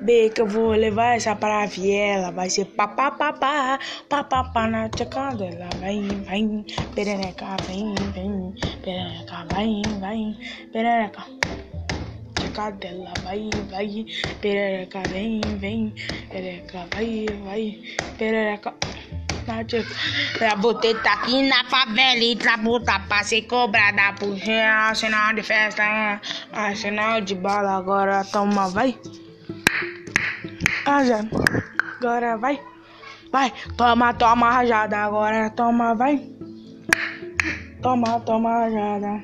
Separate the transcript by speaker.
Speaker 1: B que eu vou levar essa pra viela. Vai ser papapá, papapá na tchaca dela. Vai, vai, perereca, vem, vem, perereca, vai, vai, perereca. Tchaca dela, vai, vai, perereca, vem, vem, perereca, vai, vai, perereca. Pra você tá aqui na favela e trabuta pra ser cobrada por real, sinal de festa, ah, sinal de bala, agora toma, vai. Ah, já. Agora vai. Vai. Toma, toma rajada. Agora toma, vai. Toma, toma rajada.